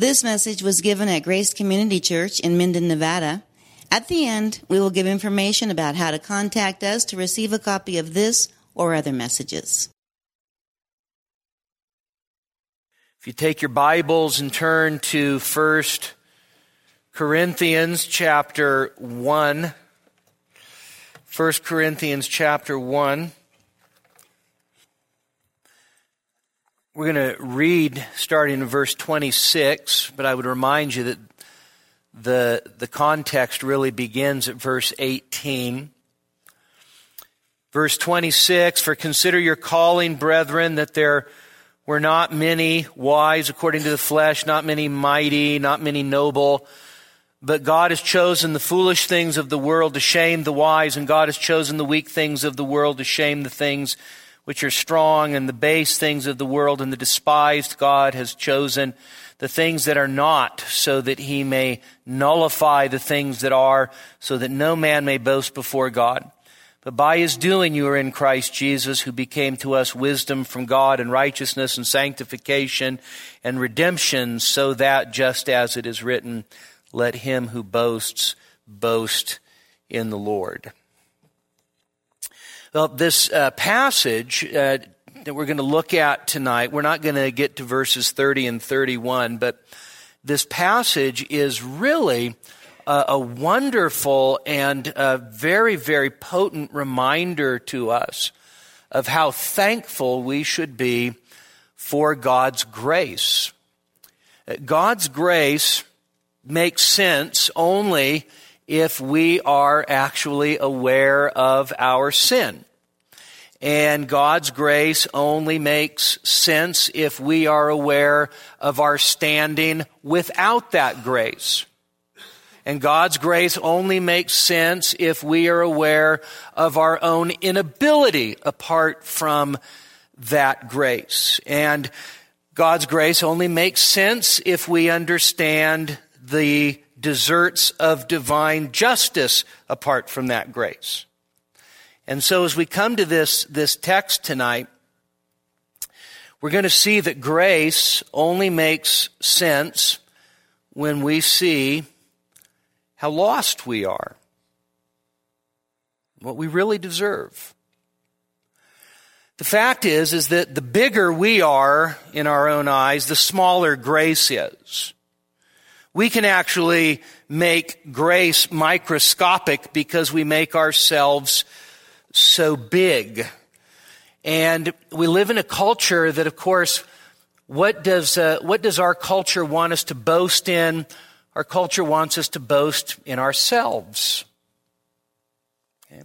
This message was given at Grace Community Church in Minden, Nevada. At the end, we will give information about how to contact us to receive a copy of this or other messages. If you take your Bibles and turn to 1 Corinthians chapter 1, 1 Corinthians chapter 1. We're going to read starting in verse 26, but I would remind you that the, the context really begins at verse 18. Verse 26 For consider your calling, brethren, that there were not many wise according to the flesh, not many mighty, not many noble. But God has chosen the foolish things of the world to shame the wise, and God has chosen the weak things of the world to shame the things which are strong, and the base things of the world, and the despised God has chosen the things that are not, so that he may nullify the things that are, so that no man may boast before God. But by his doing you are in Christ Jesus, who became to us wisdom from God and righteousness and sanctification and redemption, so that just as it is written, let him who boasts boast in the Lord. Well, this uh, passage uh, that we're going to look at tonight, we're not going to get to verses 30 and 31, but this passage is really a, a wonderful and a very, very potent reminder to us of how thankful we should be for God's grace. God's grace makes sense only if we are actually aware of our sin. And God's grace only makes sense if we are aware of our standing without that grace. And God's grace only makes sense if we are aware of our own inability apart from that grace. And God's grace only makes sense if we understand the deserts of divine justice apart from that grace. And so as we come to this, this text tonight, we're going to see that grace only makes sense when we see how lost we are, what we really deserve. The fact is, is that the bigger we are in our own eyes, the smaller grace is. We can actually make grace microscopic because we make ourselves so big. And we live in a culture that, of course, what does, uh, what does our culture want us to boast in? Our culture wants us to boast in ourselves. Okay.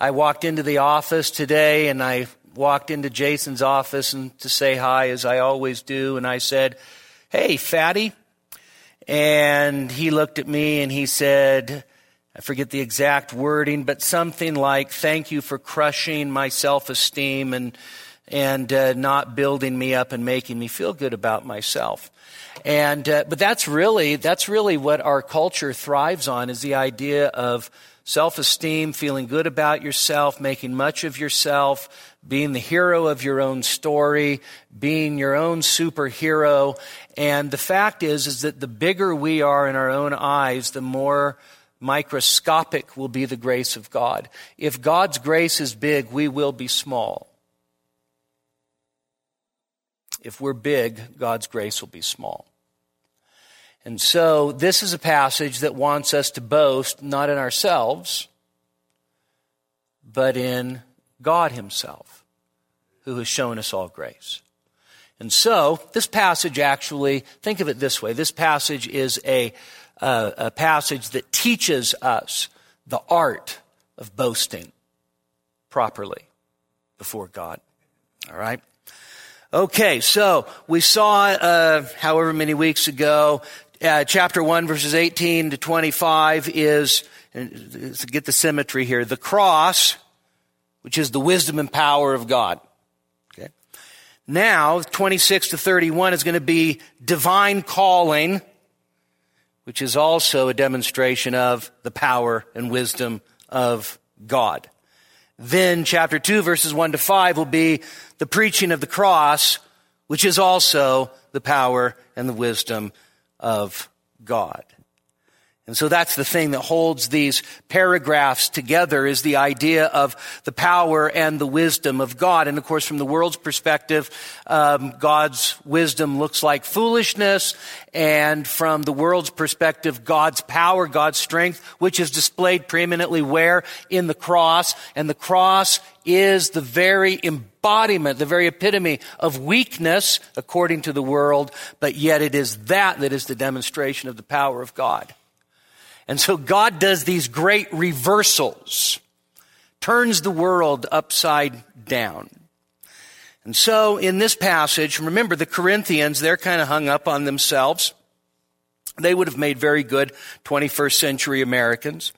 I walked into the office today and I walked into Jason's office and to say hi as I always do. And I said, Hey, fatty, and he looked at me and he said, I forget the exact wording, but something like, thank you for crushing my self-esteem and, and uh, not building me up and making me feel good about myself. And, uh, but that's really, that's really what our culture thrives on is the idea of self-esteem, feeling good about yourself, making much of yourself, being the hero of your own story, being your own superhero. And the fact is, is that the bigger we are in our own eyes, the more microscopic will be the grace of God. If God's grace is big, we will be small. If we're big, God's grace will be small. And so this is a passage that wants us to boast not in ourselves, but in God Himself, who has shown us all grace. And so, this passage actually, think of it this way this passage is a, uh, a passage that teaches us the art of boasting properly before God. All right? Okay, so we saw, uh, however many weeks ago, uh, chapter 1, verses 18 to 25 is, to get the symmetry here, the cross which is the wisdom and power of God. Okay. Now, 26 to 31 is going to be divine calling, which is also a demonstration of the power and wisdom of God. Then chapter 2 verses 1 to 5 will be the preaching of the cross, which is also the power and the wisdom of God. And so that's the thing that holds these paragraphs together is the idea of the power and the wisdom of God. And of course, from the world's perspective, um, God's wisdom looks like foolishness. And from the world's perspective, God's power, God's strength, which is displayed preeminently where? In the cross. And the cross is the very embodiment, the very epitome of weakness according to the world. But yet it is that that is the demonstration of the power of God. And so God does these great reversals, turns the world upside down. And so in this passage, remember the Corinthians, they're kind of hung up on themselves. They would have made very good 21st century Americans.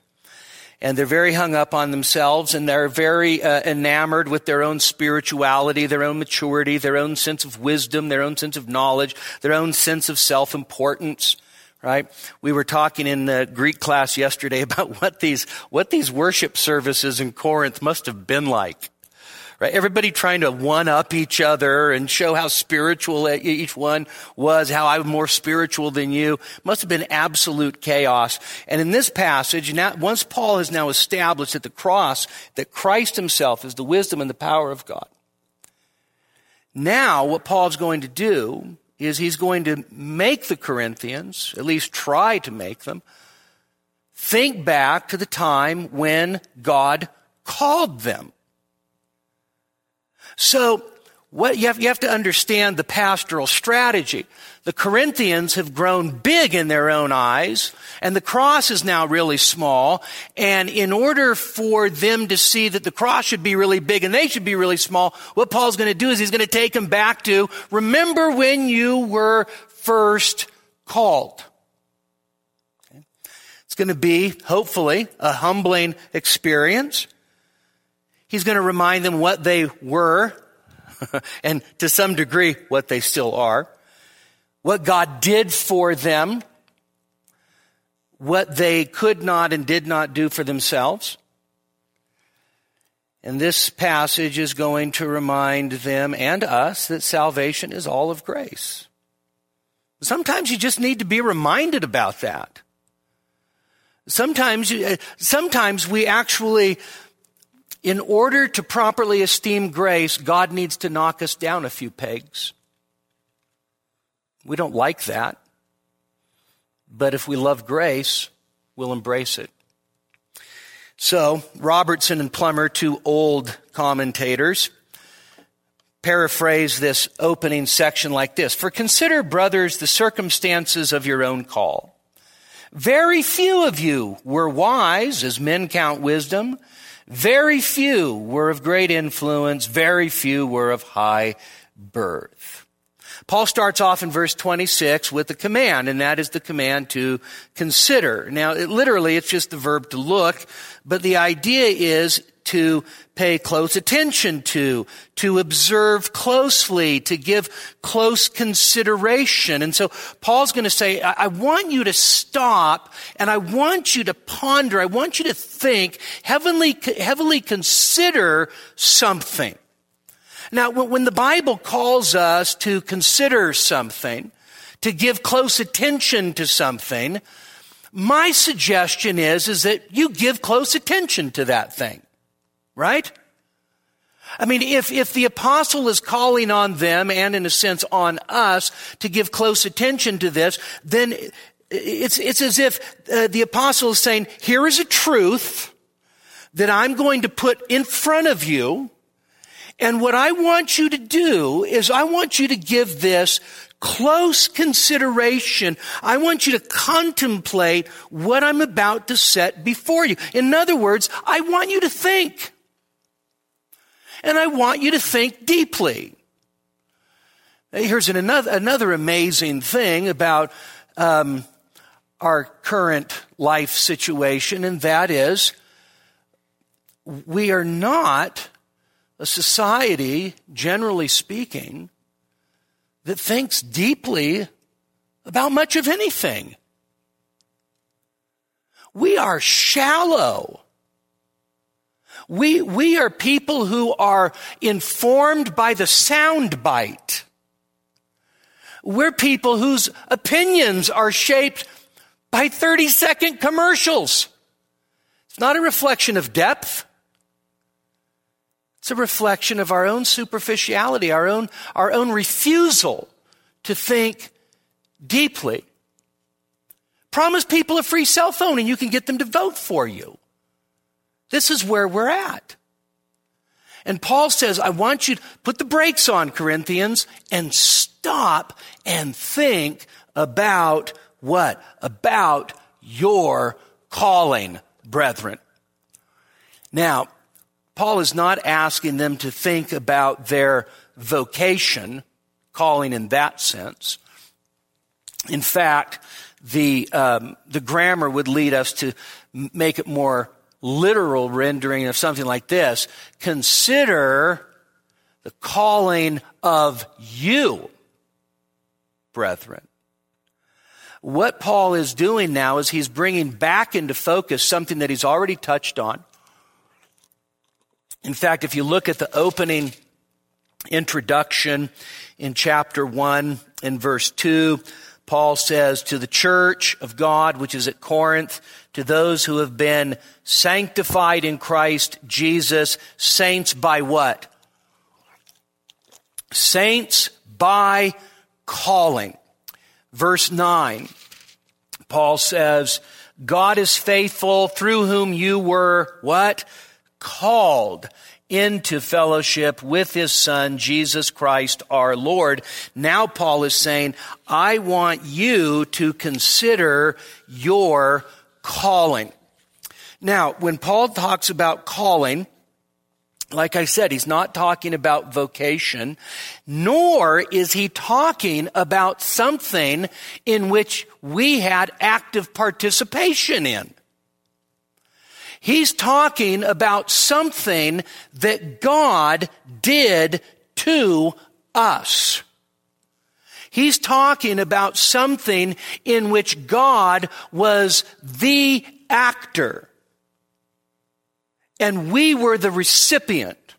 And they're very hung up on themselves and they're very uh, enamored with their own spirituality, their own maturity, their own sense of wisdom, their own sense of knowledge, their own sense of self-importance right? We were talking in the Greek class yesterday about what these, what these worship services in Corinth must have been like. Right? Everybody trying to one up each other and show how spiritual each one was, how I'm more spiritual than you. Must have been absolute chaos. And in this passage, now, once Paul has now established at the cross that Christ himself is the wisdom and the power of God. Now, what Paul's going to do is he's going to make the Corinthians, at least try to make them, think back to the time when God called them. So, what you have, you have to understand the pastoral strategy. The Corinthians have grown big in their own eyes, and the cross is now really small. And in order for them to see that the cross should be really big and they should be really small, what Paul's going to do is he's going to take them back to, remember when you were first called. It's going to be, hopefully, a humbling experience. He's going to remind them what they were, and to some degree, what they still are what God did for them, what they could not and did not do for themselves. And this passage is going to remind them and us that salvation is all of grace. Sometimes you just need to be reminded about that. Sometimes, sometimes we actually, in order to properly esteem grace, God needs to knock us down a few pegs. We don't like that. But if we love grace, we'll embrace it. So, Robertson and Plummer, two old commentators, paraphrase this opening section like this For consider, brothers, the circumstances of your own call. Very few of you were wise, as men count wisdom. Very few were of great influence. Very few were of high birth. Paul starts off in verse 26 with a command, and that is the command to consider. Now, it, literally, it's just the verb to look, but the idea is to pay close attention to, to observe closely, to give close consideration. And so Paul's going to say, I, I want you to stop and I want you to ponder. I want you to think, heavenly, heavily consider something. Now, when the Bible calls us to consider something, to give close attention to something, my suggestion is, is that you give close attention to that thing. Right? I mean, if, if the apostle is calling on them and in a sense on us to give close attention to this, then it's, it's as if uh, the apostle is saying, here is a truth that I'm going to put in front of you and what I want you to do is I want you to give this close consideration. I want you to contemplate what I'm about to set before you. In other words, I want you to think. And I want you to think deeply. Here's an, another, another amazing thing about um, our current life situation, and that is we are not a society, generally speaking, that thinks deeply about much of anything. We are shallow. We, we are people who are informed by the sound bite. We're people whose opinions are shaped by 30 second commercials. It's not a reflection of depth. It's a reflection of our own superficiality, our own, our own refusal to think deeply. Promise people a free cell phone and you can get them to vote for you. This is where we're at. And Paul says, I want you to put the brakes on, Corinthians, and stop and think about what? About your calling, brethren. Now, Paul is not asking them to think about their vocation, calling in that sense. In fact, the, um, the grammar would lead us to make it more literal rendering of something like this. Consider the calling of you, brethren. What Paul is doing now is he's bringing back into focus something that he's already touched on. In fact, if you look at the opening introduction in chapter 1 in verse 2, Paul says, To the church of God, which is at Corinth, to those who have been sanctified in Christ Jesus, saints by what? Saints by calling. Verse 9, Paul says, God is faithful through whom you were what? Called into fellowship with his son, Jesus Christ our Lord. Now Paul is saying, I want you to consider your calling. Now, when Paul talks about calling, like I said, he's not talking about vocation, nor is he talking about something in which we had active participation in. He's talking about something that God did to us. He's talking about something in which God was the actor. And we were the recipient.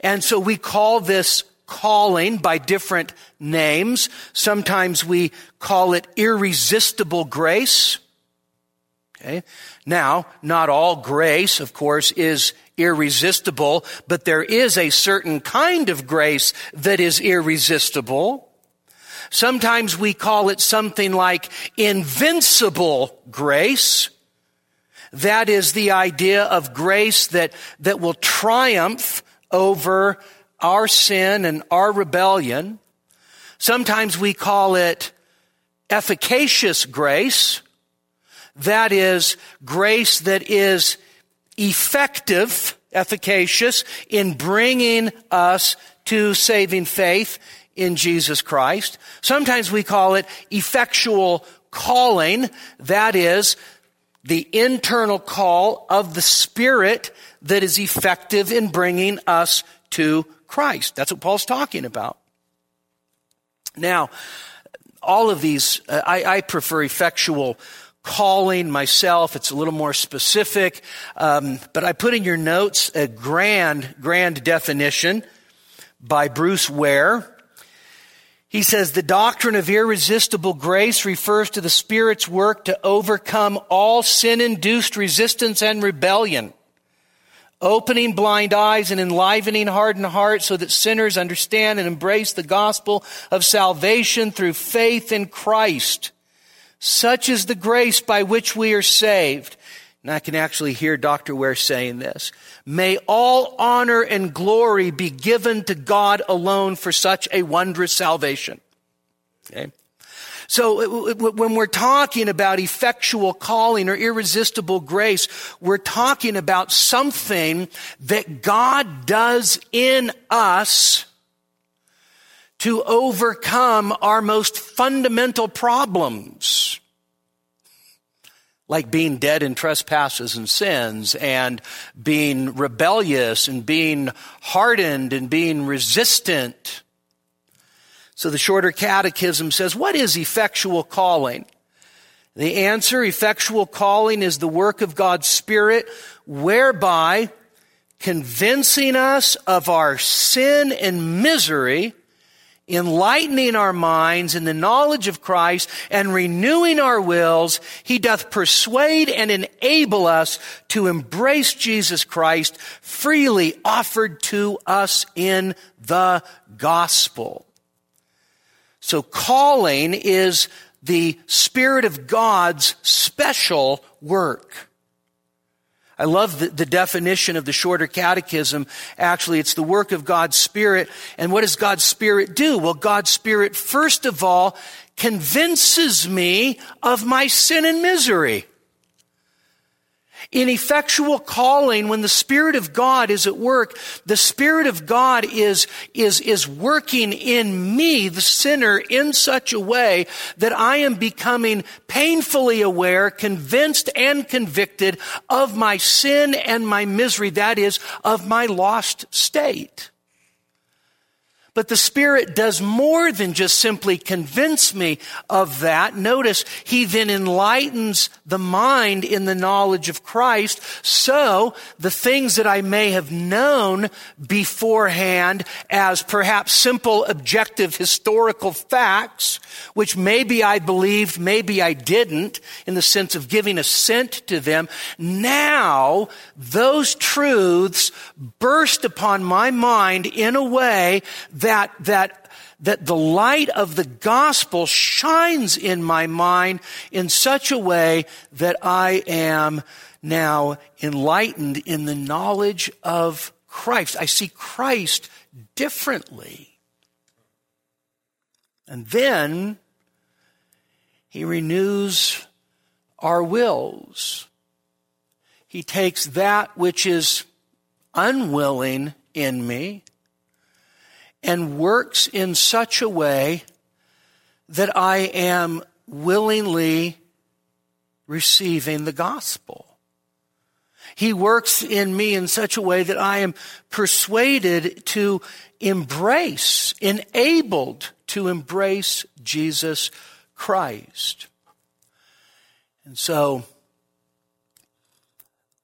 And so we call this calling by different names. Sometimes we call it irresistible grace. Okay. Now, not all grace, of course, is irresistible, but there is a certain kind of grace that is irresistible. Sometimes we call it something like invincible grace. That is the idea of grace that, that will triumph over our sin and our rebellion. Sometimes we call it efficacious grace. That is grace that is effective, efficacious in bringing us to saving faith in Jesus Christ. Sometimes we call it effectual calling. That is the internal call of the Spirit that is effective in bringing us to Christ. That's what Paul's talking about. Now, all of these, uh, I, I prefer effectual calling myself. It's a little more specific. Um, but I put in your notes a grand, grand definition by Bruce Ware. He says the doctrine of irresistible grace refers to the Spirit's work to overcome all sin induced resistance and rebellion, opening blind eyes and enlivening hardened hearts so that sinners understand and embrace the gospel of salvation through faith in Christ. Such is the grace by which we are saved. And I can actually hear Dr. Ware saying this. May all honor and glory be given to God alone for such a wondrous salvation. Okay. So when we're talking about effectual calling or irresistible grace, we're talking about something that God does in us to overcome our most fundamental problems. Like being dead in trespasses and sins and being rebellious and being hardened and being resistant. So the shorter catechism says, what is effectual calling? The answer, effectual calling is the work of God's Spirit whereby convincing us of our sin and misery enlightening our minds in the knowledge of Christ and renewing our wills, he doth persuade and enable us to embrace Jesus Christ freely offered to us in the gospel. So calling is the Spirit of God's special work. I love the, the, definition of the shorter catechism. Actually, it's the work of God's Spirit. And what does God's Spirit do? Well, God's Spirit, first of all, convinces me of my sin and misery. In effectual calling, when the Spirit of God is at work, the Spirit of God is, is, is working in me, the sinner, in such a way that I am becoming painfully aware, convinced and convicted of my sin and my misery, that is, of my lost state. But the Spirit does more than just simply convince me of that. Notice, He then enlightens the mind in the knowledge of Christ. So, the things that I may have known beforehand as perhaps simple objective historical facts, which maybe I believed, maybe I didn't, in the sense of giving assent to them, now those truths burst upon my mind in a way that that, that, that the light of the gospel shines in my mind in such a way that I am now enlightened in the knowledge of Christ. I see Christ differently. And then he renews our wills. He takes that which is unwilling in me and works in such a way that I am willingly receiving the gospel. He works in me in such a way that I am persuaded to embrace, enabled to embrace Jesus Christ. And so,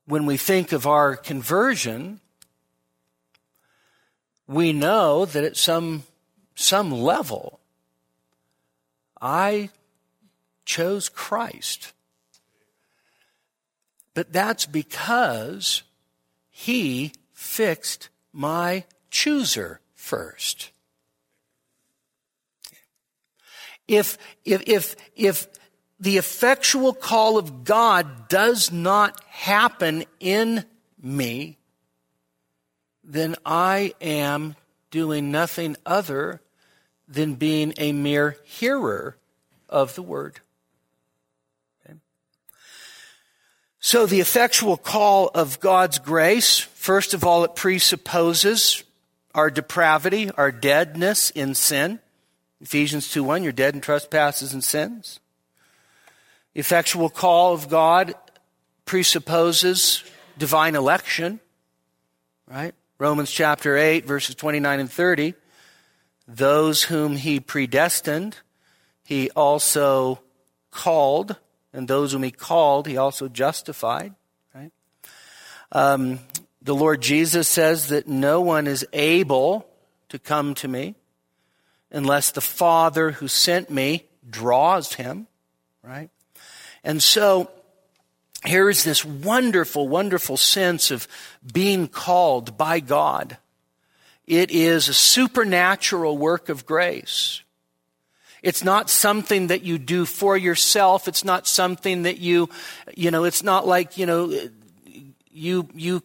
when we think of our conversion, we know that at some, some level, I chose Christ. But that's because he fixed my chooser first. If, if, if, if the effectual call of God does not happen in me, then I am doing nothing other than being a mere hearer of the word. Okay. So the effectual call of God's grace, first of all, it presupposes our depravity, our deadness in sin. Ephesians 2 1, you're dead in trespasses and sins. The effectual call of God presupposes divine election, right? Romans chapter 8, verses 29 and 30. Those whom he predestined, he also called, and those whom he called, he also justified. Right? Um, the Lord Jesus says that no one is able to come to me unless the Father who sent me draws him. Right? And so here is this wonderful, wonderful sense of being called by God. It is a supernatural work of grace. It's not something that you do for yourself. It's not something that you, you know, it's not like, you know, you, you,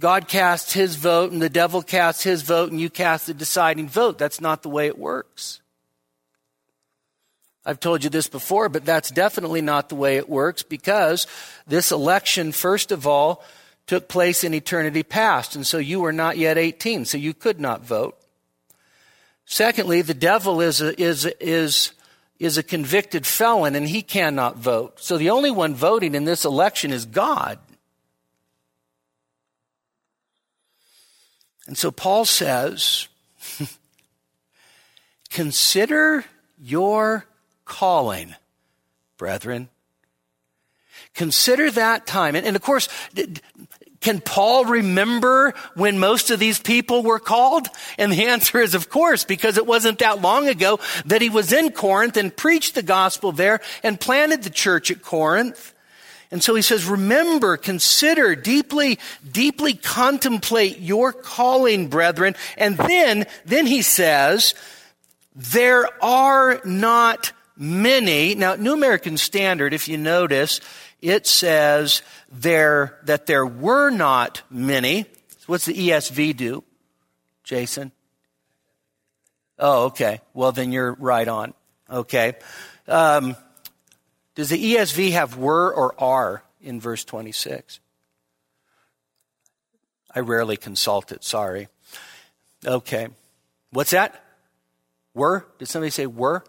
God casts his vote and the devil casts his vote and you cast the deciding vote. That's not the way it works. I've told you this before, but that's definitely not the way it works because this election, first of all, took place in eternity past. And so you were not yet 18, so you could not vote. Secondly, the devil is a, is, is, is a convicted felon and he cannot vote. So the only one voting in this election is God. And so Paul says, consider your calling, brethren. Consider that time. And, and of course, can Paul remember when most of these people were called? And the answer is of course, because it wasn't that long ago that he was in Corinth and preached the gospel there and planted the church at Corinth. And so he says, remember, consider, deeply, deeply contemplate your calling, brethren. And then, then he says, there are not many. Now, New American Standard, if you notice, it says there, that there were not many. What's the ESV do, Jason? Oh, okay. Well, then you're right on. Okay. Um, does the ESV have were or are in verse 26? I rarely consult it, sorry. Okay. What's that? Were? Did somebody say were?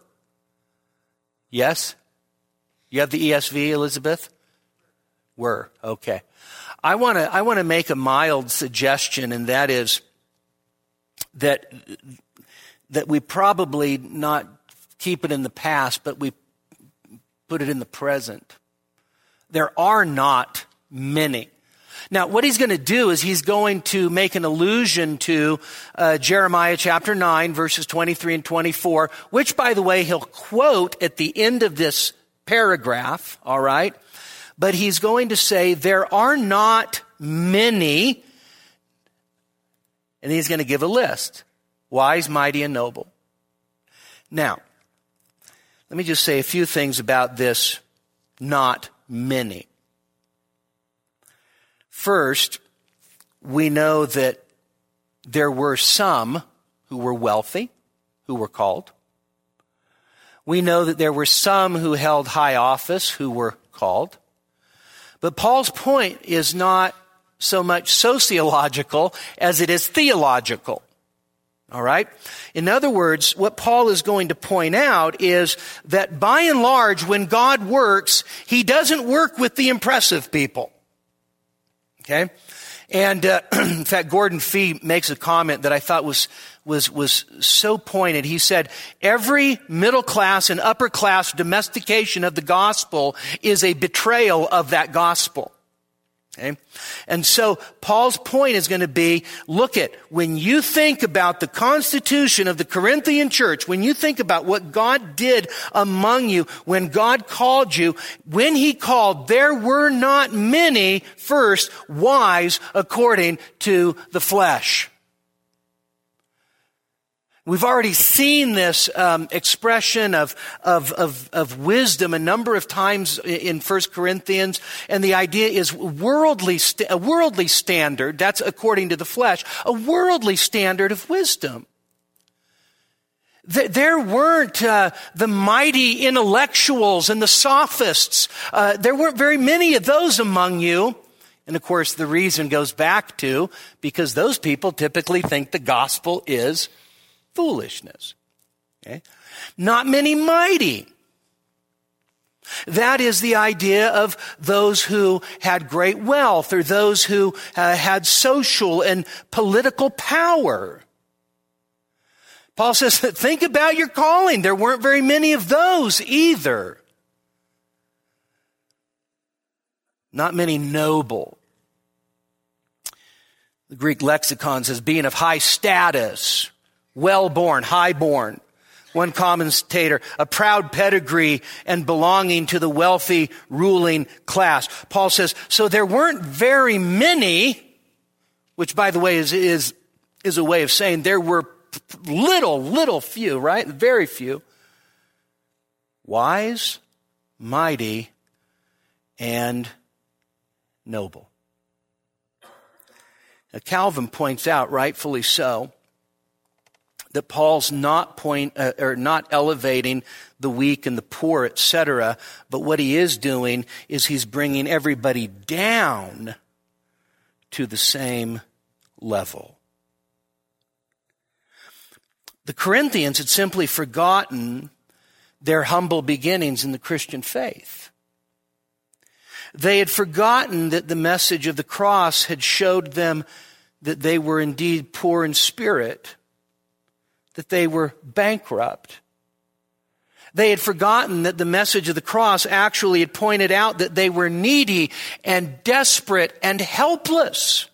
Yes? You have the ESV, Elizabeth? Were. Okay. I want to I want to make a mild suggestion and that is that that we probably not keep it in the past but we put it in the present. There are not many. Now, what he's going to do is he's going to make an allusion to uh, Jeremiah chapter 9, verses 23 and 24, which, by the way, he'll quote at the end of this paragraph, all right? But he's going to say, There are not many, and he's going to give a list wise, mighty, and noble. Now, let me just say a few things about this not many. First, we know that there were some who were wealthy, who were called. We know that there were some who held high office, who were called. But Paul's point is not so much sociological as it is theological. All right? In other words, what Paul is going to point out is that by and large, when God works, he doesn't work with the impressive people. Okay? And uh, in fact, Gordon Fee makes a comment that I thought was was was so pointed. He said, "Every middle class and upper class domestication of the gospel is a betrayal of that gospel." Okay? And so Paul's point is going to be, look at, when you think about the constitution of the Corinthian church, when you think about what God did among you, when God called you, when he called, there were not many first wise according to the flesh. We've already seen this um, expression of, of, of, of, wisdom a number of times in 1 Corinthians, and the idea is worldly, st- a worldly standard, that's according to the flesh, a worldly standard of wisdom. There weren't uh, the mighty intellectuals and the sophists. Uh, there weren't very many of those among you. And of course, the reason goes back to because those people typically think the gospel is foolishness. Okay? Not many mighty. That is the idea of those who had great wealth or those who uh, had social and political power. Paul says, think about your calling. There weren't very many of those either. Not many noble. The Greek lexicon says being of high status well born, high born. One commentator, a proud pedigree and belonging to the wealthy ruling class. Paul says, so there weren't very many, which by the way is, is, is a way of saying there were little, little few, right? Very few. Wise, mighty, and noble. Now, Calvin points out, rightfully so, that Paul's not point uh, or not elevating the weak and the poor, etc. But what he is doing is he's bringing everybody down to the same level. The Corinthians had simply forgotten their humble beginnings in the Christian faith. They had forgotten that the message of the cross had showed them that they were indeed poor in spirit that they were bankrupt. They had forgotten that the message of the cross actually had pointed out that they were needy and desperate and helpless.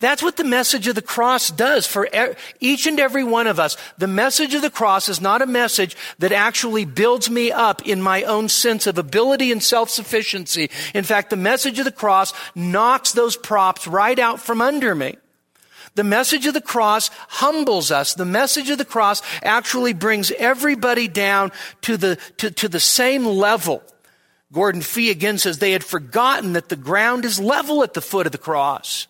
That's what the message of the cross does for each and every one of us. The message of the cross is not a message that actually builds me up in my own sense of ability and self-sufficiency. In fact, the message of the cross knocks those props right out from under me. The message of the cross humbles us. The message of the cross actually brings everybody down to the, to, to the same level. Gordon Fee again says they had forgotten that the ground is level at the foot of the cross.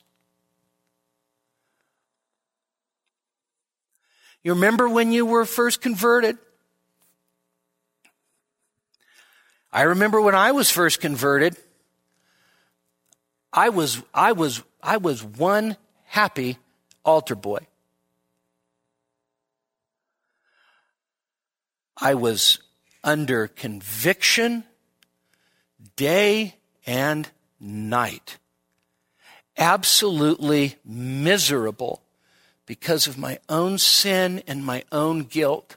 You remember when you were first converted? I remember when I was first converted. I was, I was, I was one happy altar boy. I was under conviction day and night. Absolutely miserable because of my own sin and my own guilt.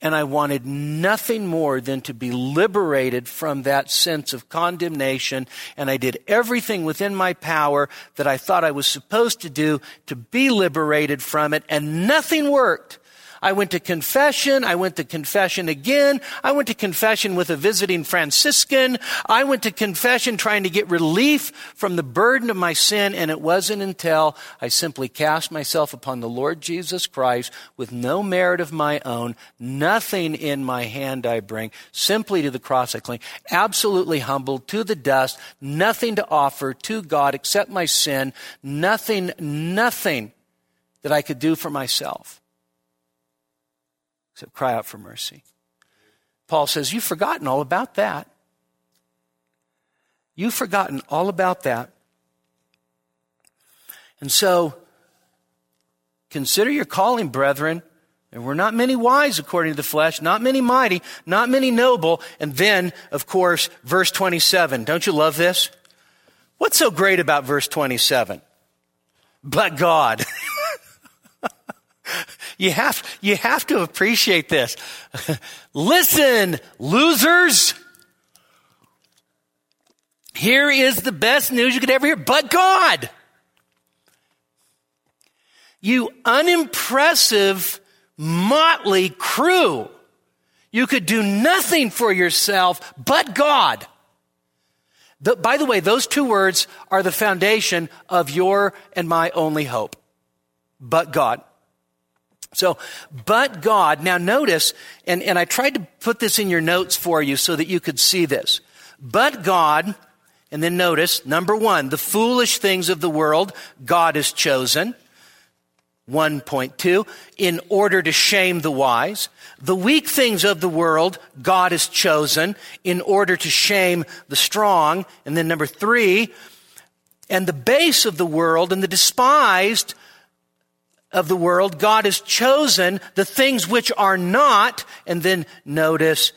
And I wanted nothing more than to be liberated from that sense of condemnation. And I did everything within my power that I thought I was supposed to do to be liberated from it. And nothing worked. I went to confession. I went to confession again. I went to confession with a visiting Franciscan. I went to confession trying to get relief from the burden of my sin. And it wasn't until I simply cast myself upon the Lord Jesus Christ with no merit of my own, nothing in my hand I bring, simply to the cross I cling, absolutely humbled to the dust, nothing to offer to God except my sin, nothing, nothing that I could do for myself. So cry out for mercy. Paul says, You've forgotten all about that. You've forgotten all about that. And so, consider your calling, brethren. There were not many wise according to the flesh, not many mighty, not many noble. And then, of course, verse 27. Don't you love this? What's so great about verse 27? But God. You have, you have to appreciate this. Listen, losers. Here is the best news you could ever hear, but God. You unimpressive, motley crew. You could do nothing for yourself but God. The, by the way, those two words are the foundation of your and my only hope. But God. So, but God, now notice, and, and I tried to put this in your notes for you so that you could see this. But God, and then notice, number one, the foolish things of the world God has chosen. 1.2, in order to shame the wise. The weak things of the world God has chosen in order to shame the strong. And then number three, and the base of the world and the despised of the world, God has chosen the things which are not, and then notice,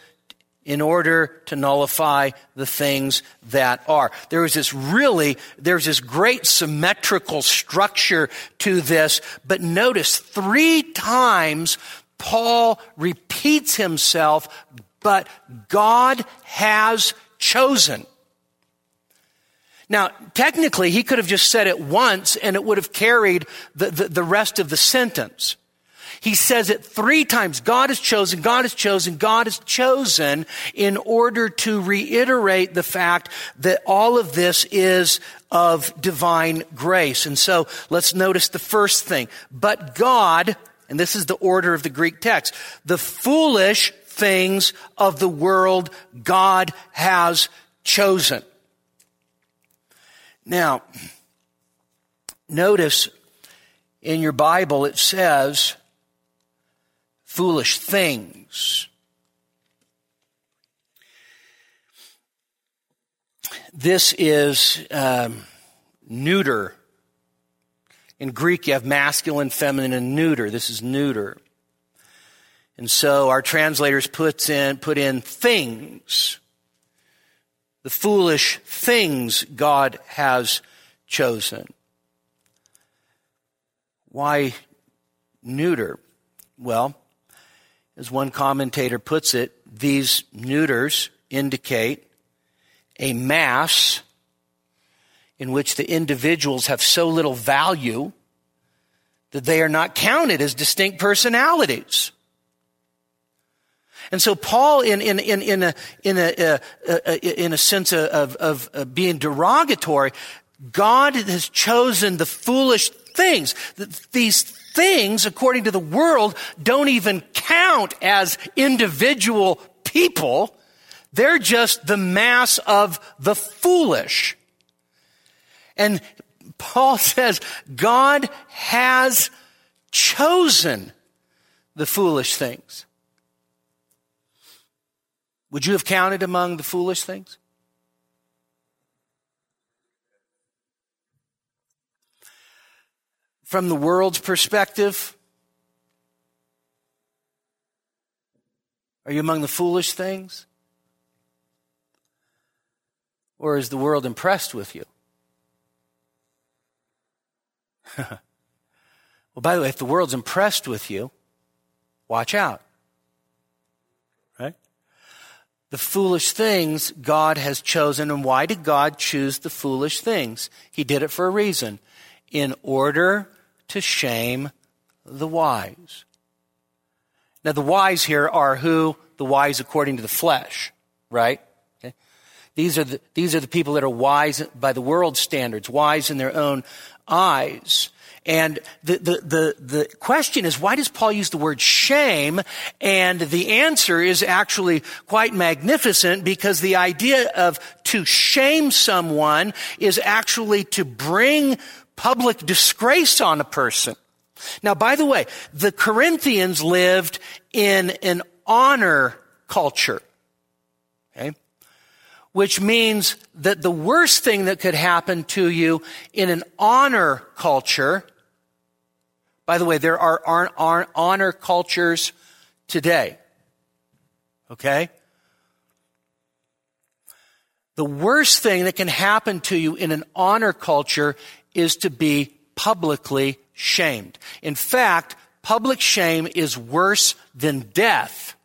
in order to nullify the things that are. There is this really, there's this great symmetrical structure to this, but notice three times Paul repeats himself, but God has chosen. Now, technically, he could have just said it once and it would have carried the, the, the, rest of the sentence. He says it three times. God has chosen, God has chosen, God has chosen in order to reiterate the fact that all of this is of divine grace. And so let's notice the first thing. But God, and this is the order of the Greek text, the foolish things of the world God has chosen. Now, notice in your Bible it says foolish things. This is um, neuter. In Greek, you have masculine, feminine, and neuter. This is neuter. And so our translators puts in, put in things the foolish things God has chosen. Why neuter? Well, As one commentator puts it, these neuters indicate a mass in which the individuals have so little value that they are not counted as distinct personalities. And so Paul, in, in, in, in a, in a, uh, uh, in a sense of, of, of being derogatory, God has chosen the foolish things. These things, according to the world, don't even count as individual people. They're just the mass of the foolish. And Paul says God has chosen the foolish things. Would you have counted among the foolish things? From the world's perspective, are you among the foolish things? Or is the world impressed with you? well, by the way, if the world's impressed with you, watch out the foolish things God has chosen. And why did God choose the foolish things? He did it for a reason. In order to shame the wise. Now, the wise here are who? The wise according to the flesh, right? These are the, these are the people that are wise by the world's standards, wise in their own eyes. And the, the, the, the, question is, why does Paul use the word shame? And the answer is actually quite magnificent because the idea of to shame someone is actually to bring public disgrace on a person. Now, by the way, the Corinthians lived in an honor culture. Which means that the worst thing that could happen to you in an honor culture by the way, there are honor cultures today. Okay? The worst thing that can happen to you in an honor culture is to be publicly shamed. In fact, public shame is worse than death.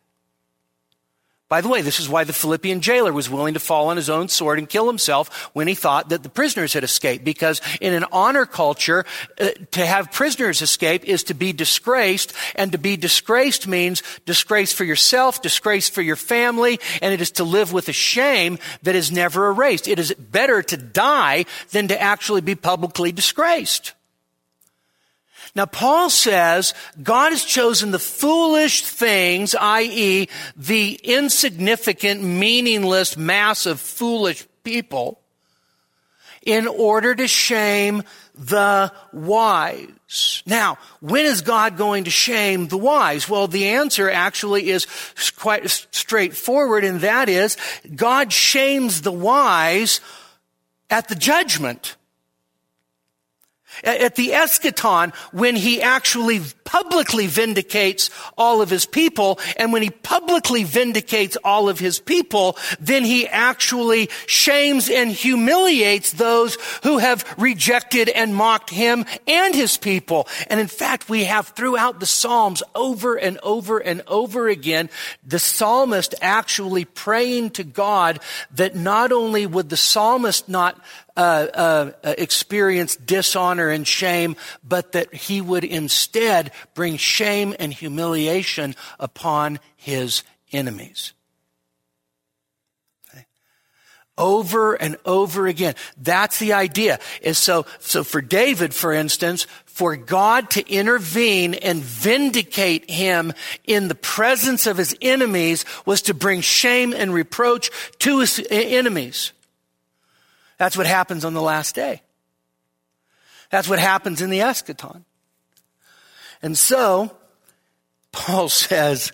By the way, this is why the Philippian jailer was willing to fall on his own sword and kill himself when he thought that the prisoners had escaped. Because in an honor culture, uh, to have prisoners escape is to be disgraced, and to be disgraced means disgrace for yourself, disgrace for your family, and it is to live with a shame that is never erased. It is better to die than to actually be publicly disgraced. Now, Paul says God has chosen the foolish things, i.e., the insignificant, meaningless mass of foolish people, in order to shame the wise. Now, when is God going to shame the wise? Well, the answer actually is quite straightforward, and that is God shames the wise at the judgment at the eschaton when he actually publicly vindicates all of his people. And when he publicly vindicates all of his people, then he actually shames and humiliates those who have rejected and mocked him and his people. And in fact, we have throughout the Psalms over and over and over again, the psalmist actually praying to God that not only would the psalmist not uh, uh, experience dishonor and shame, but that he would instead bring shame and humiliation upon his enemies. Over and over again. That's the idea. Is so, so for David, for instance, for God to intervene and vindicate him in the presence of his enemies was to bring shame and reproach to his enemies. That's what happens on the last day. That's what happens in the eschaton. And so, Paul says,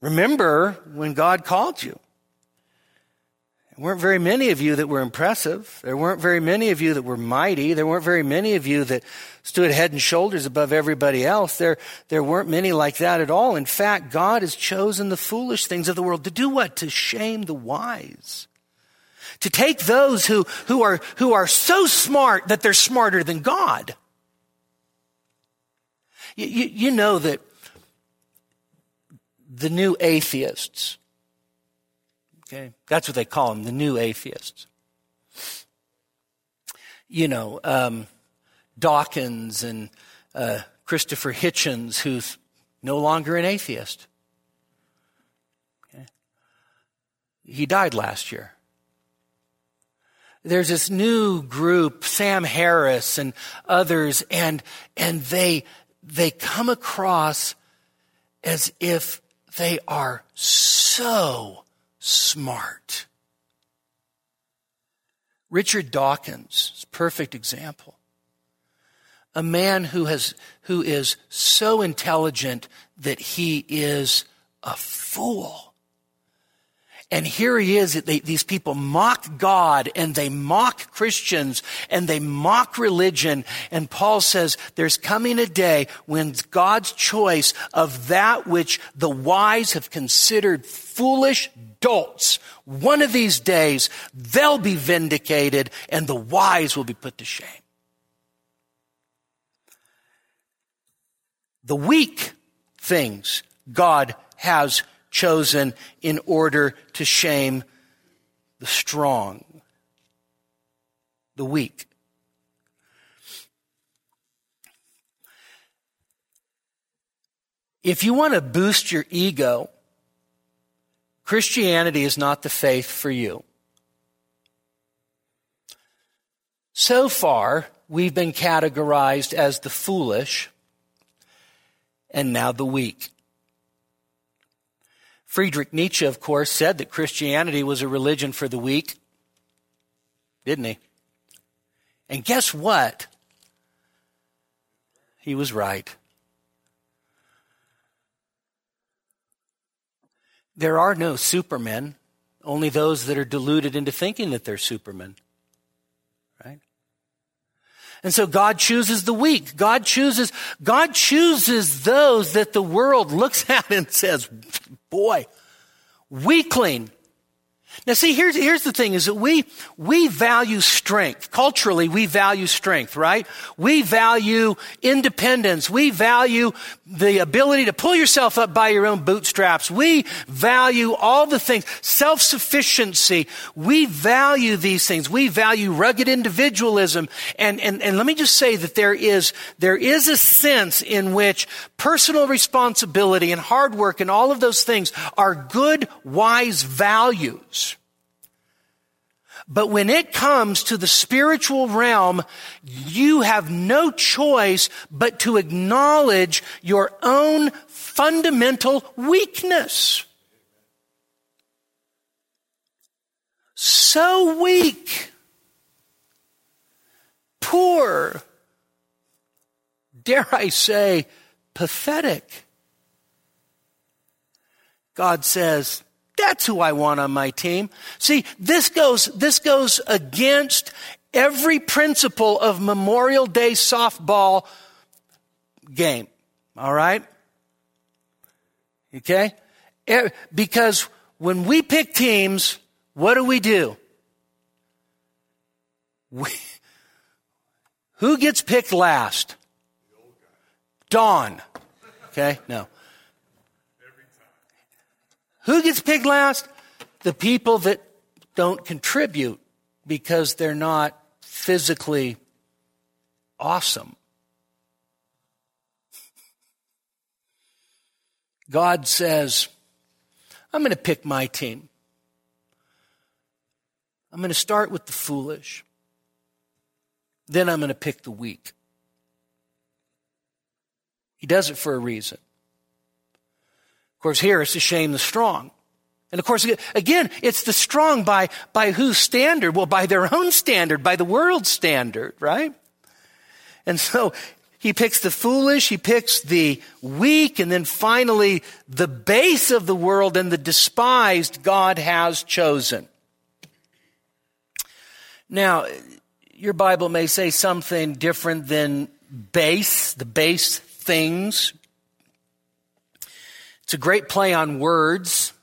remember when God called you. There weren't very many of you that were impressive. There weren't very many of you that were mighty. There weren't very many of you that stood head and shoulders above everybody else. There, there weren't many like that at all. In fact, God has chosen the foolish things of the world to do what? To shame the wise. To take those who, who are, who are so smart that they're smarter than God You, you, you know that the new atheists, okay, that's what they call them, the new atheists. You know, um, Dawkins and uh, Christopher Hitchens, who's no longer an atheist. Okay. He died last year there's this new group, Sam Harris and others, and, and they, they come across as if they are so smart. Richard Dawkins, is perfect example. A man who has, who is so intelligent that he is a fool. And here he is, they, these people mock God and they mock Christians and they mock religion. And Paul says there's coming a day when God's choice of that which the wise have considered foolish dolts, one of these days they'll be vindicated and the wise will be put to shame. The weak things God has chosen in order to shame the strong, the weak. If you want to boost your ego, Christianity is not the faith for you. So far, we've been categorized as the foolish and now the weak. Friedrich Nietzsche, of course, said that Christianity was a religion for the weak, didn't he? And guess what? He was right. There are no supermen, only those that are deluded into thinking that they're supermen. Right? And so God chooses the weak. God chooses, God chooses those that the world looks at and says, boy, weakling, now see, here's, here's the thing is that we, we value strength. Culturally, we value strength, right? We value independence. We value the ability to pull yourself up by your own bootstraps. We value all the things. Self-sufficiency. We value these things. We value rugged individualism. And, and, and let me just say that there is, there is a sense in which personal responsibility and hard work and all of those things are good, wise values. But when it comes to the spiritual realm, you have no choice but to acknowledge your own fundamental weakness. So weak, poor, dare I say, pathetic. God says, that's who I want on my team. See, this goes, this goes against every principle of Memorial Day softball game. All right? Okay? Eh, because when we pick teams, what do we do? We, who gets picked last? Dawn. Okay? No. Who gets picked last? The people that don't contribute because they're not physically awesome. God says, I'm going to pick my team. I'm going to start with the foolish. Then I'm going to pick the weak. He does it for a reason. Of course, here it's to shame the strong. And of course, again, it's the strong by, by whose standard? Well, by their own standard, by the world's standard, right? And so he picks the foolish, he picks the weak, and then finally the base of the world and the despised God has chosen. Now, your Bible may say something different than base, the base things. It's a great play on words.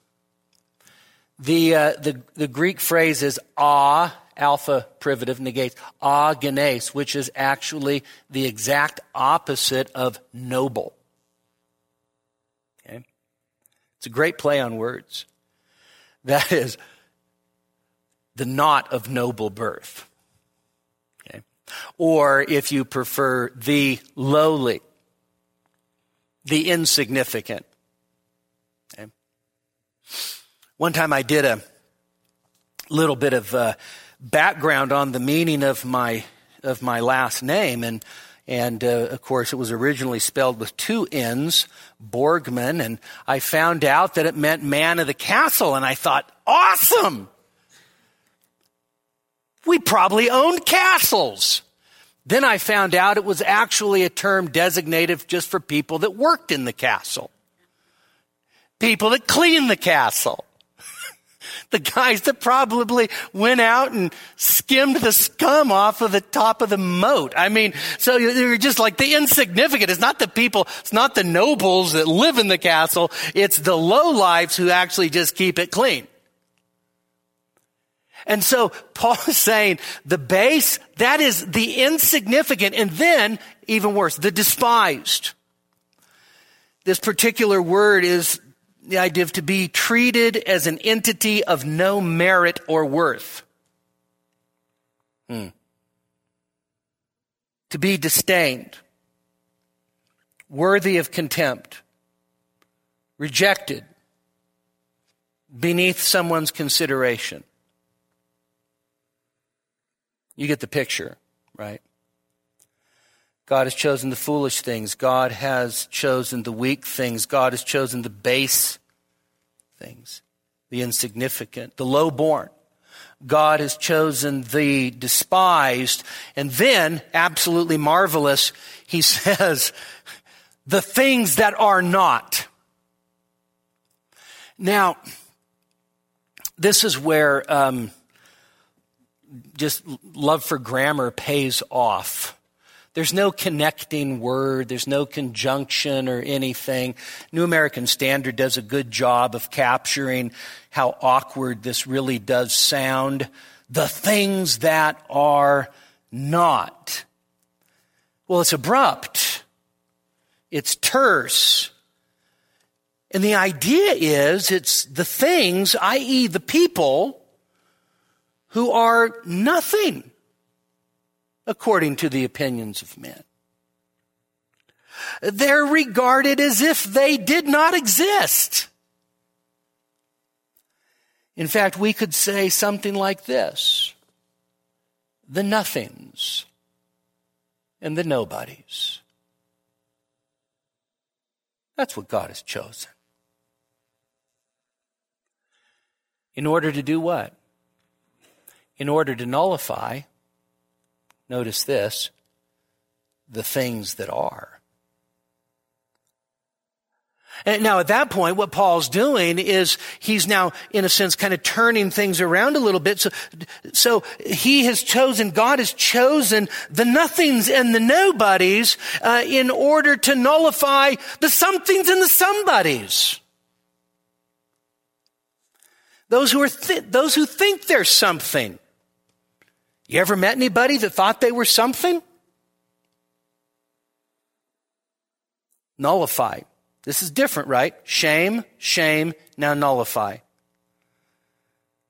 The, uh, the, the Greek phrase is ah, alpha privative negates agenes, which is actually the exact opposite of noble. Okay? It's a great play on words. That is the not of noble birth. Okay? Or if you prefer, the lowly, the insignificant. One time I did a little bit of uh, background on the meaning of my of my last name, and and uh, of course it was originally spelled with two N's, Borgman, and I found out that it meant man of the castle, and I thought, awesome! We probably owned castles. Then I found out it was actually a term designated just for people that worked in the castle. People that cleaned the castle. the guys that probably went out and skimmed the scum off of the top of the moat. I mean, so you're just like the insignificant. It's not the people, it's not the nobles that live in the castle. It's the low lives who actually just keep it clean. And so Paul is saying the base, that is the insignificant, and then, even worse, the despised. This particular word is the idea of to be treated as an entity of no merit or worth. Hmm. To be disdained, worthy of contempt, rejected, beneath someone's consideration. You get the picture, right? God has chosen the foolish things. God has chosen the weak things. God has chosen the base things, the insignificant, the lowborn. God has chosen the despised. And then, absolutely marvelous, he says, the things that are not. Now, this is where um, just love for grammar pays off. There's no connecting word, there's no conjunction or anything. New American Standard does a good job of capturing how awkward this really does sound. The things that are not. Well, it's abrupt. It's terse. And the idea is it's the things, i.e., the people, who are nothing according to the opinions of men. They're regarded as if they did not exist. In fact, we could say something like this the nothings and the nobodies. That's what God has chosen. In order to do what? in order to nullify, notice this, the things that are. And now at that point, what Paul's doing is he's now, in a sense, kind of turning things around a little bit. So, so he has chosen, God has chosen the nothings and the nobodies uh, in order to nullify the somethings and the somebodies. Those who are th- those who think they're something. You ever met anybody that thought they were something? Nullify. This is different, right? Shame, shame, now nullify.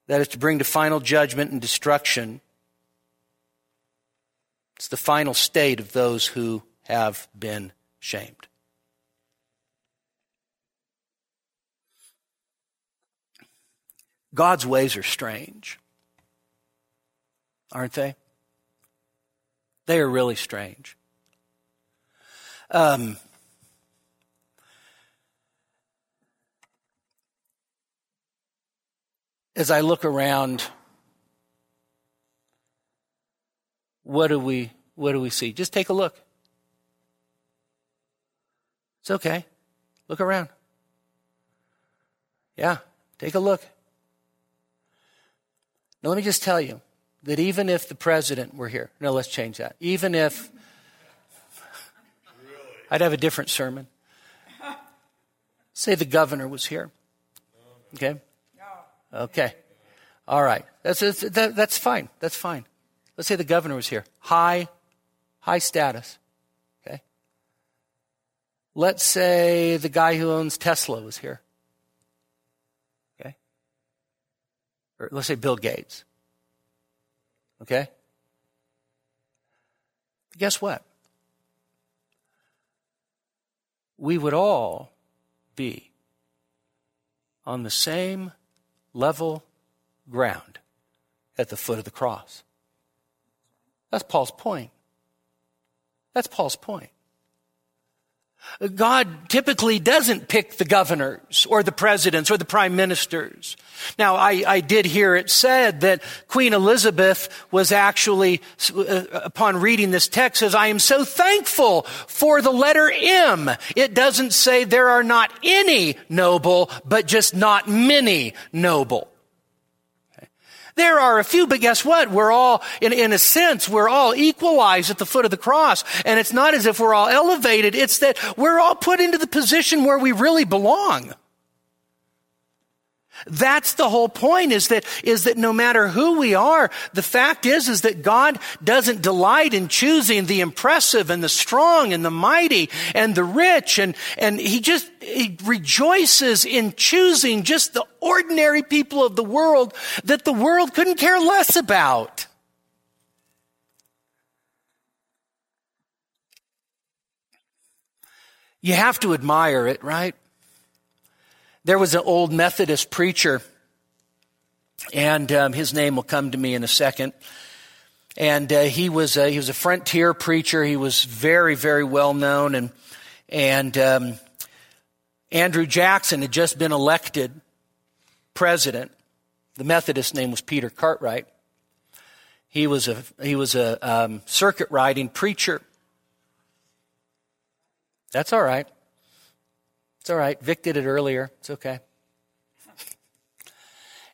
That is to bring to final judgment and destruction. It's the final state of those who have been shamed. God's ways are strange aren't they? They are really strange. Um, as I look around, what do we what do we see? Just take a look. It's okay. Look around. Yeah, take a look. Now let me just tell you that even if the president were here, no, let's change that. Even if really? I'd have a different sermon. Say the governor was here. Okay? Okay. All right. That's, that's, that, that's fine. That's fine. Let's say the governor was here. High, high status. Okay. Let's say the guy who owns Tesla was here. Okay. Or let's say Bill Gates. Okay. Guess what? We would all be on the same level ground at the foot of the cross. That's Paul's point. That's Paul's point. God typically doesn't pick the governors or the presidents or the prime ministers. Now, I, I, did hear it said that Queen Elizabeth was actually, uh, upon reading this text, says, I am so thankful for the letter M. It doesn't say there are not any noble, but just not many noble. There are a few, but guess what? We're all, in, in a sense, we're all equalized at the foot of the cross. And it's not as if we're all elevated. It's that we're all put into the position where we really belong. That's the whole point is that, is that no matter who we are, the fact is, is that God doesn't delight in choosing the impressive and the strong and the mighty and the rich and, and He just, He rejoices in choosing just the ordinary people of the world that the world couldn't care less about. You have to admire it, right? There was an old Methodist preacher, and um, his name will come to me in a second. And uh, he was a, he was a frontier preacher. He was very very well known, and and um, Andrew Jackson had just been elected president. The Methodist name was Peter Cartwright. He was a he was a um, circuit riding preacher. That's all right. It's all right. Vic did it earlier. It's okay.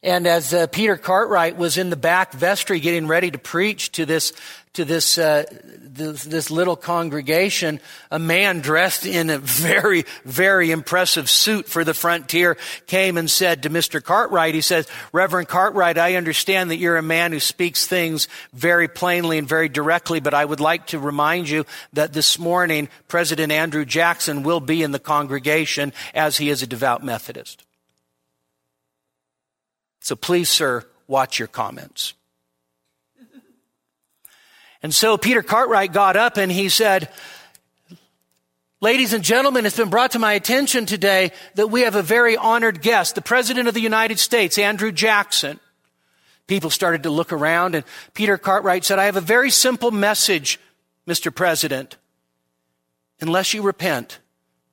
And as uh, Peter Cartwright was in the back vestry getting ready to preach to this to this, uh, this, this little congregation, a man dressed in a very very impressive suit for the frontier came and said to Mr. Cartwright, he says, Reverend Cartwright, I understand that you're a man who speaks things very plainly and very directly, but I would like to remind you that this morning President Andrew Jackson will be in the congregation as he is a devout Methodist. So please, sir, watch your comments. And so Peter Cartwright got up and he said, Ladies and gentlemen, it's been brought to my attention today that we have a very honored guest, the President of the United States, Andrew Jackson. People started to look around and Peter Cartwright said, I have a very simple message, Mr. President. Unless you repent,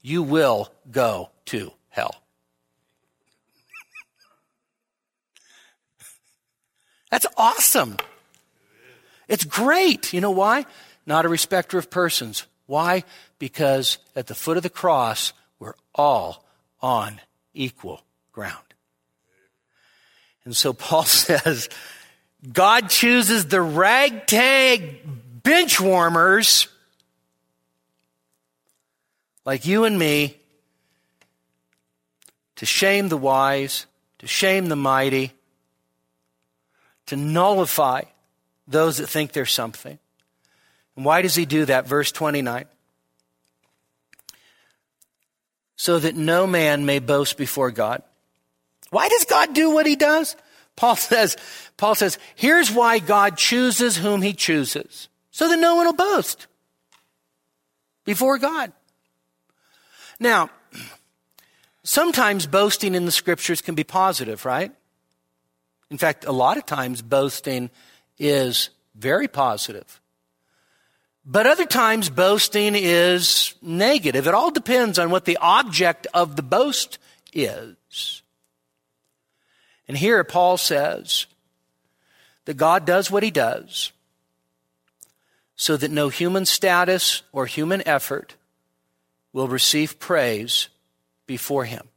you will go to hell. That's awesome. It's great. You know why? Not a respecter of persons. Why? Because at the foot of the cross, we're all on equal ground. And so Paul says, God chooses the ragtag bench warmers like you and me to shame the wise, to shame the mighty, to nullify those that think they're something. And why does he do that? Verse 29. So that no man may boast before God. Why does God do what he does? Paul says, Paul says, here's why God chooses whom he chooses. So that no one will boast before God. Now, sometimes boasting in the scriptures can be positive, right? In fact, a lot of times boasting is very positive. But other times boasting is negative. It all depends on what the object of the boast is. And here Paul says that God does what he does so that no human status or human effort will receive praise before him.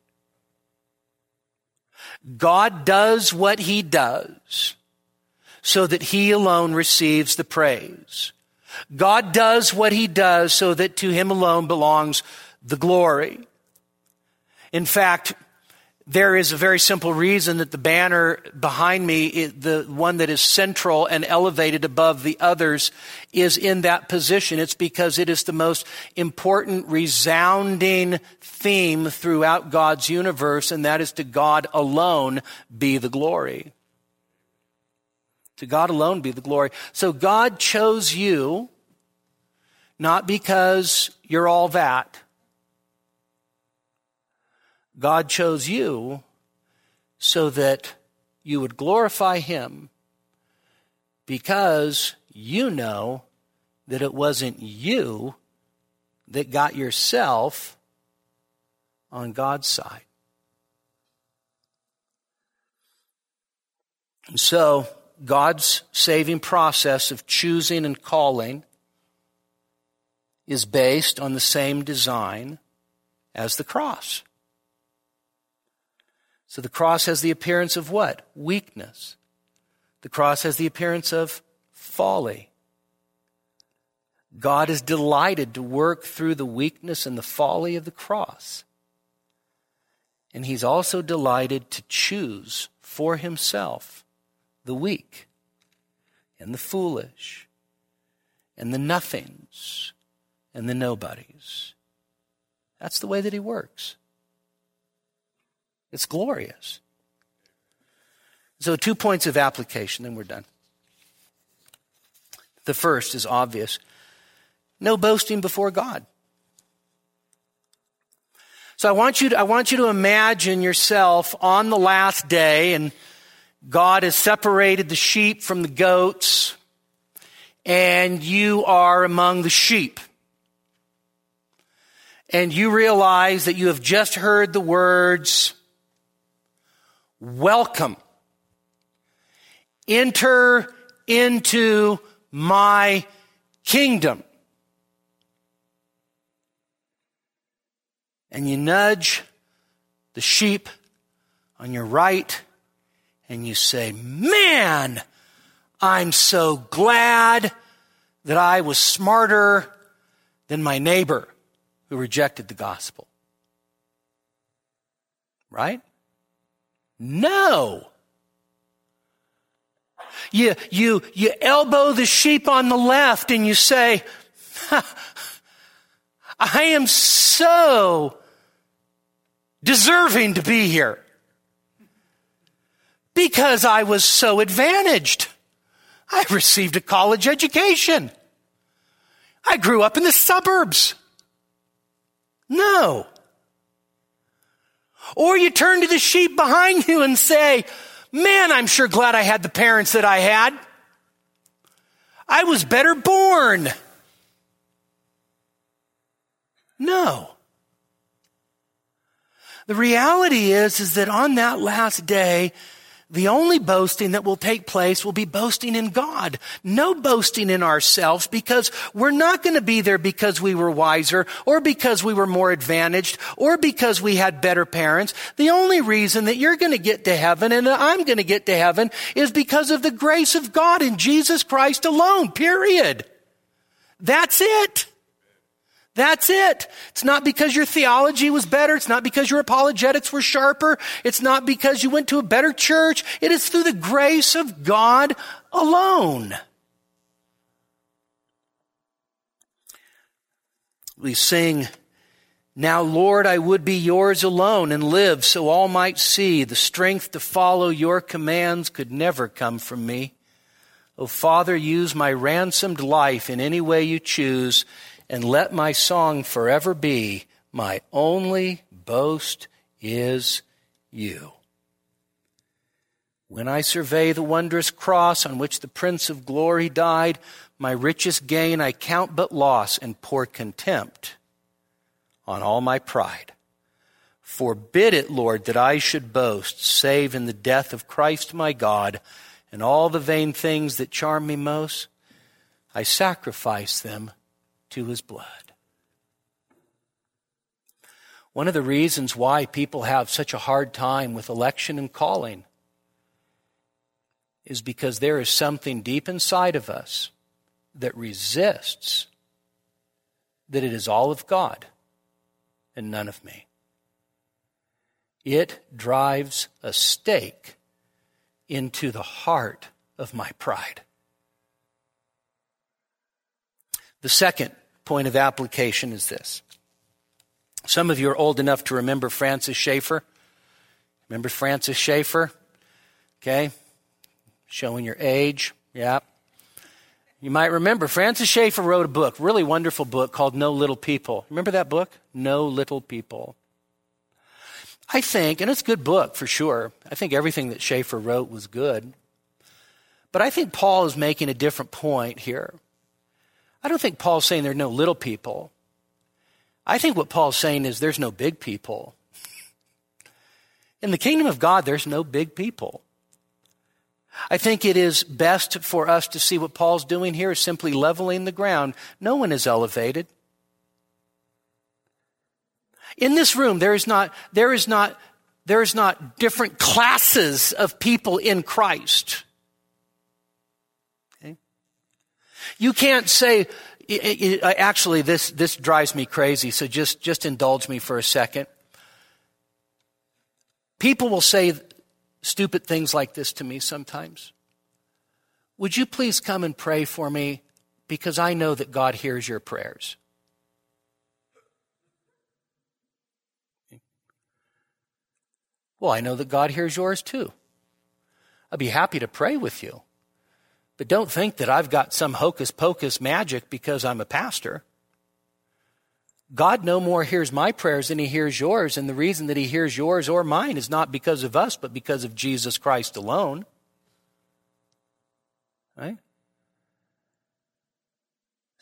God does what he does so that he alone receives the praise. God does what he does so that to him alone belongs the glory. In fact, there is a very simple reason that the banner behind me, the one that is central and elevated above the others, is in that position. It's because it is the most important, resounding theme throughout God's universe, and that is to God alone be the glory. To God alone be the glory. So God chose you not because you're all that God chose you so that you would glorify Him because you know that it wasn't you that got yourself on God's side. And so, God's saving process of choosing and calling is based on the same design as the cross. So the cross has the appearance of what? Weakness. The cross has the appearance of folly. God is delighted to work through the weakness and the folly of the cross. And he's also delighted to choose for himself the weak and the foolish and the nothings and the nobodies. That's the way that he works. It's glorious. So, two points of application, then we're done. The first is obvious no boasting before God. So I want you to, I want you to imagine yourself on the last day and God has separated the sheep from the goats and you are among the sheep. And you realize that you have just heard the words, welcome. Enter into my kingdom. And you nudge the sheep on your right and you say, Man, I'm so glad that I was smarter than my neighbor who rejected the gospel. Right? No. You, you, you elbow the sheep on the left and you say, I am so deserving to be here because I was so advantaged. I received a college education. I grew up in the suburbs. No. Or you turn to the sheep behind you and say, man, I'm sure glad I had the parents that I had. I was better born. No. The reality is, is that on that last day, the only boasting that will take place will be boasting in God. No boasting in ourselves because we're not going to be there because we were wiser or because we were more advantaged or because we had better parents. The only reason that you're going to get to heaven and I'm going to get to heaven is because of the grace of God in Jesus Christ alone, period. That's it. That's it. It's not because your theology was better. It's not because your apologetics were sharper. It's not because you went to a better church. It is through the grace of God alone. We sing, Now, Lord, I would be yours alone and live so all might see. The strength to follow your commands could never come from me. O oh, Father, use my ransomed life in any way you choose and let my song forever be my only boast is you. When I survey the wondrous cross on which the Prince of Glory died, my richest gain I count but loss and pour contempt on all my pride. Forbid it, Lord, that I should boast, save in the death of Christ my God, and all the vain things that charm me most, I sacrifice them to his blood. One of the reasons why people have such a hard time with election and calling is because there is something deep inside of us that resists that it is all of God and none of me. It drives a stake into the heart of my pride. The second point of application is this. Some of you are old enough to remember Francis Schaeffer. Remember Francis Schaeffer? Okay. Showing your age. Yeah. You might remember Francis Schaeffer wrote a book, really wonderful book called No Little People. Remember that book? No Little People. I think, and it's a good book for sure. I think everything that Schaeffer wrote was good. But I think Paul is making a different point here. I don't think Paul's saying there are no little people. I think what Paul's saying is there's no big people. In the kingdom of God, there's no big people. I think it is best for us to see what Paul's doing here is simply leveling the ground. No one is elevated. In this room, there is not, there is not, there is not different classes of people in Christ. Okay? You can't say, uh, actually, this, this drives me crazy, so just, just indulge me for a second. People will say stupid things like this to me sometimes. Would you please come and pray for me because I know that God hears your prayers? Well, I know that God hears yours too. I'd be happy to pray with you. But don't think that I've got some hocus pocus magic because I'm a pastor. God no more hears my prayers than he hears yours, and the reason that he hears yours or mine is not because of us, but because of Jesus Christ alone. Right?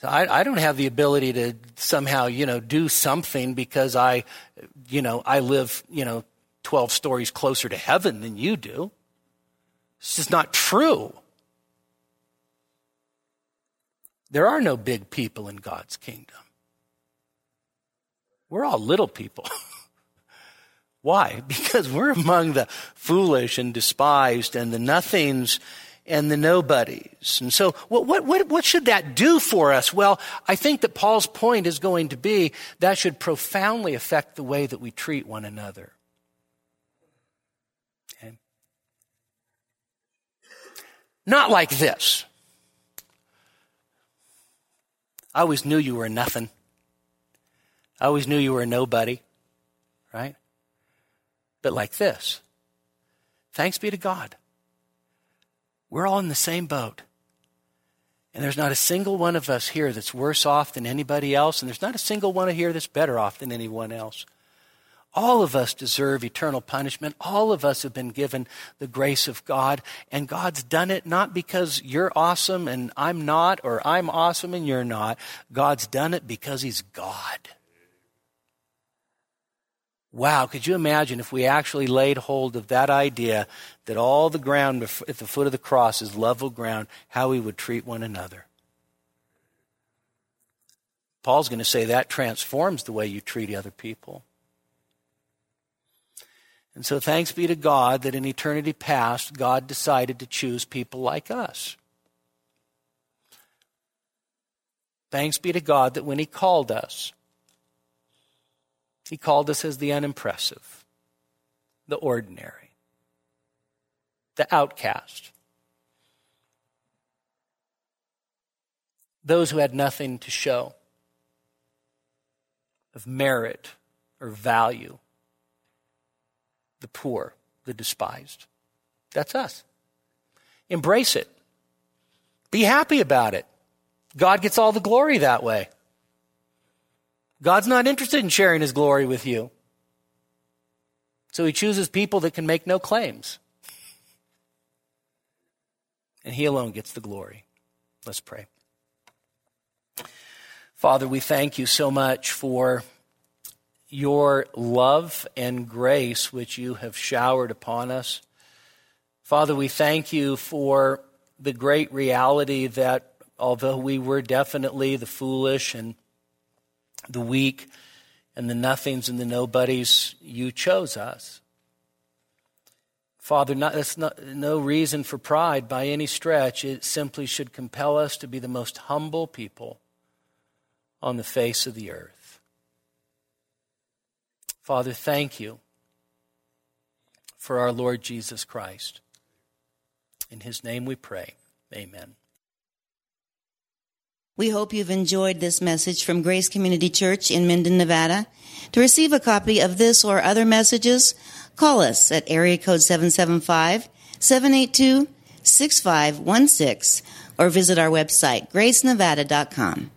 So I, I don't have the ability to somehow, you know, do something because I, you know, I live, you know, 12 stories closer to heaven than you do. It's just not true. There are no big people in God's kingdom. We're all little people. Why? Because we're among the foolish and despised and the nothings and the nobodies. And so what, what, what, should that do for us? Well, I think that Paul's point is going to be that should profoundly affect the way that we treat one another. Okay? Not like this. I always knew you were nothing. I always knew you were nobody, right? But like this thanks be to God. We're all in the same boat. And there's not a single one of us here that's worse off than anybody else, and there's not a single one here that's better off than anyone else. All of us deserve eternal punishment. All of us have been given the grace of God, and God's done it not because you're awesome and I'm not, or I'm awesome and you're not. God's done it because He's God. Wow, could you imagine if we actually laid hold of that idea that all the ground at the foot of the cross is level ground, how we would treat one another? Paul's going to say that transforms the way you treat other people. And so thanks be to God that in eternity past, God decided to choose people like us. Thanks be to God that when He called us, he called us as the unimpressive, the ordinary, the outcast, those who had nothing to show of merit or value, the poor, the despised. That's us. Embrace it. Be happy about it. God gets all the glory that way. God's not interested in sharing his glory with you. So he chooses people that can make no claims. And he alone gets the glory. Let's pray. Father, we thank you so much for your love and grace which you have showered upon us. Father, we thank you for the great reality that although we were definitely the foolish and the weak, and the nothings and the nobodies, you chose us. Father, not, that's not, no reason for pride by any stretch. It simply should compel us to be the most humble people on the face of the earth. Father, thank you for our Lord Jesus Christ. In his name we pray. Amen. We hope you've enjoyed this message from Grace Community Church in Minden, Nevada. To receive a copy of this or other messages, call us at area code 775 782 6516 or visit our website, gracenevada.com.